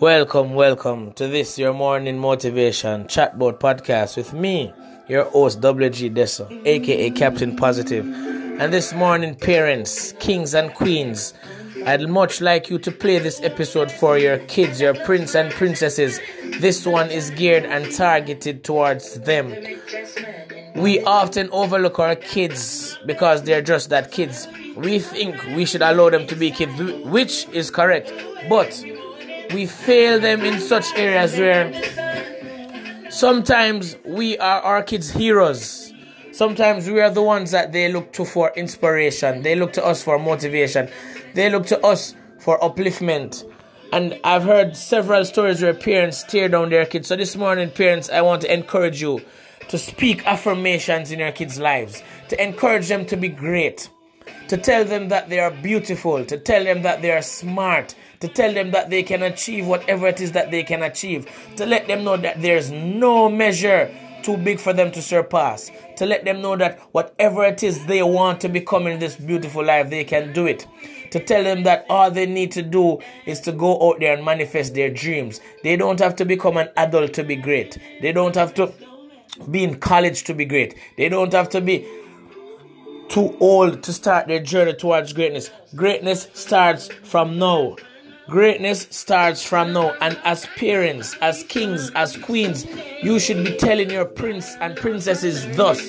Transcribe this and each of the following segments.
Welcome, welcome to this your morning motivation chatbout podcast with me, your host WG Deso, aka Captain Positive. And this morning, parents, kings and queens, I'd much like you to play this episode for your kids, your prince and princesses. This one is geared and targeted towards them. We often overlook our kids because they're just that kids. We think we should allow them to be kids, which is correct. But we fail them in such areas where sometimes we are our kids' heroes. Sometimes we are the ones that they look to for inspiration. They look to us for motivation. They look to us for upliftment. And I've heard several stories where parents tear down their kids. So this morning, parents, I want to encourage you to speak affirmations in your kids' lives, to encourage them to be great, to tell them that they are beautiful, to tell them that they are smart, to tell them that they can achieve whatever it is that they can achieve, to let them know that there's no measure too big for them to surpass, to let them know that whatever it is they want to become in this beautiful life, they can do it. To tell them that all they need to do is to go out there and manifest their dreams. They don't have to become an adult to be great. They don't have to be in college to be great. They don't have to be too old to start their journey towards greatness. Greatness starts from now. Greatness starts from now, and as parents, as kings, as queens, you should be telling your prince and princesses thus.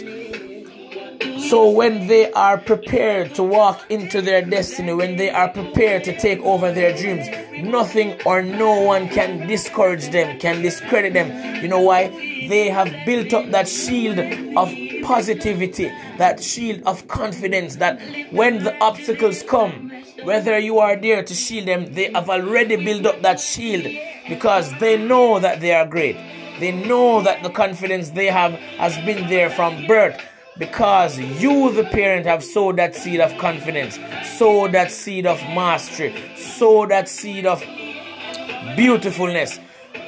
So, when they are prepared to walk into their destiny, when they are prepared to take over their dreams, nothing or no one can discourage them, can discredit them. You know why? They have built up that shield of positivity, that shield of confidence that when the obstacles come, whether you are there to shield them, they have already built up that shield because they know that they are great. They know that the confidence they have has been there from birth because you, the parent, have sowed that seed of confidence, sowed that seed of mastery, sowed that seed of beautifulness.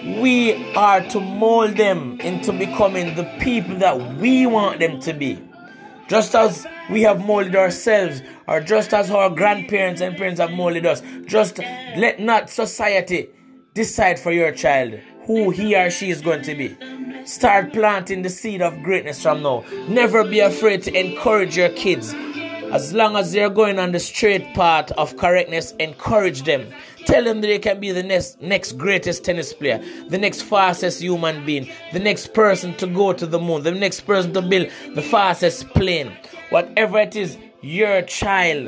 We are to mold them into becoming the people that we want them to be. Just as we have molded ourselves, or just as our grandparents and parents have molded us, just let not society decide for your child who he or she is going to be. Start planting the seed of greatness from now. Never be afraid to encourage your kids. As long as they're going on the straight path of correctness, encourage them. Tell them that they can be the next, next greatest tennis player, the next fastest human being, the next person to go to the moon, the next person to build the fastest plane. Whatever it is your child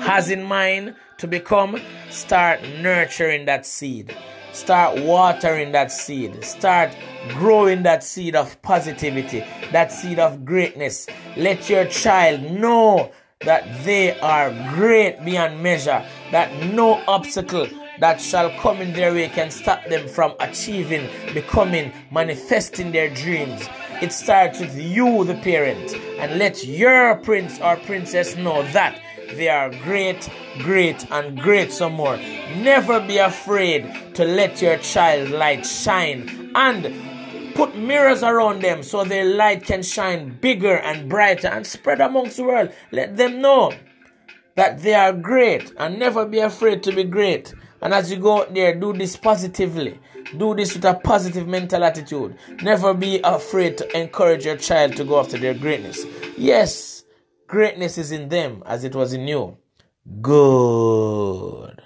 has in mind to become, start nurturing that seed. Start watering that seed. Start growing that seed of positivity, that seed of greatness. Let your child know that they are great beyond measure, that no obstacle that shall come in their way can stop them from achieving, becoming, manifesting their dreams. It starts with you, the parent, and let your prince or princess know that they are great, great, and great some more. Never be afraid to let your child light shine and put mirrors around them so their light can shine bigger and brighter and spread amongst the world. Let them know that they are great and never be afraid to be great. And as you go out there, do this positively. Do this with a positive mental attitude. Never be afraid to encourage your child to go after their greatness. Yes, greatness is in them as it was in you. Good.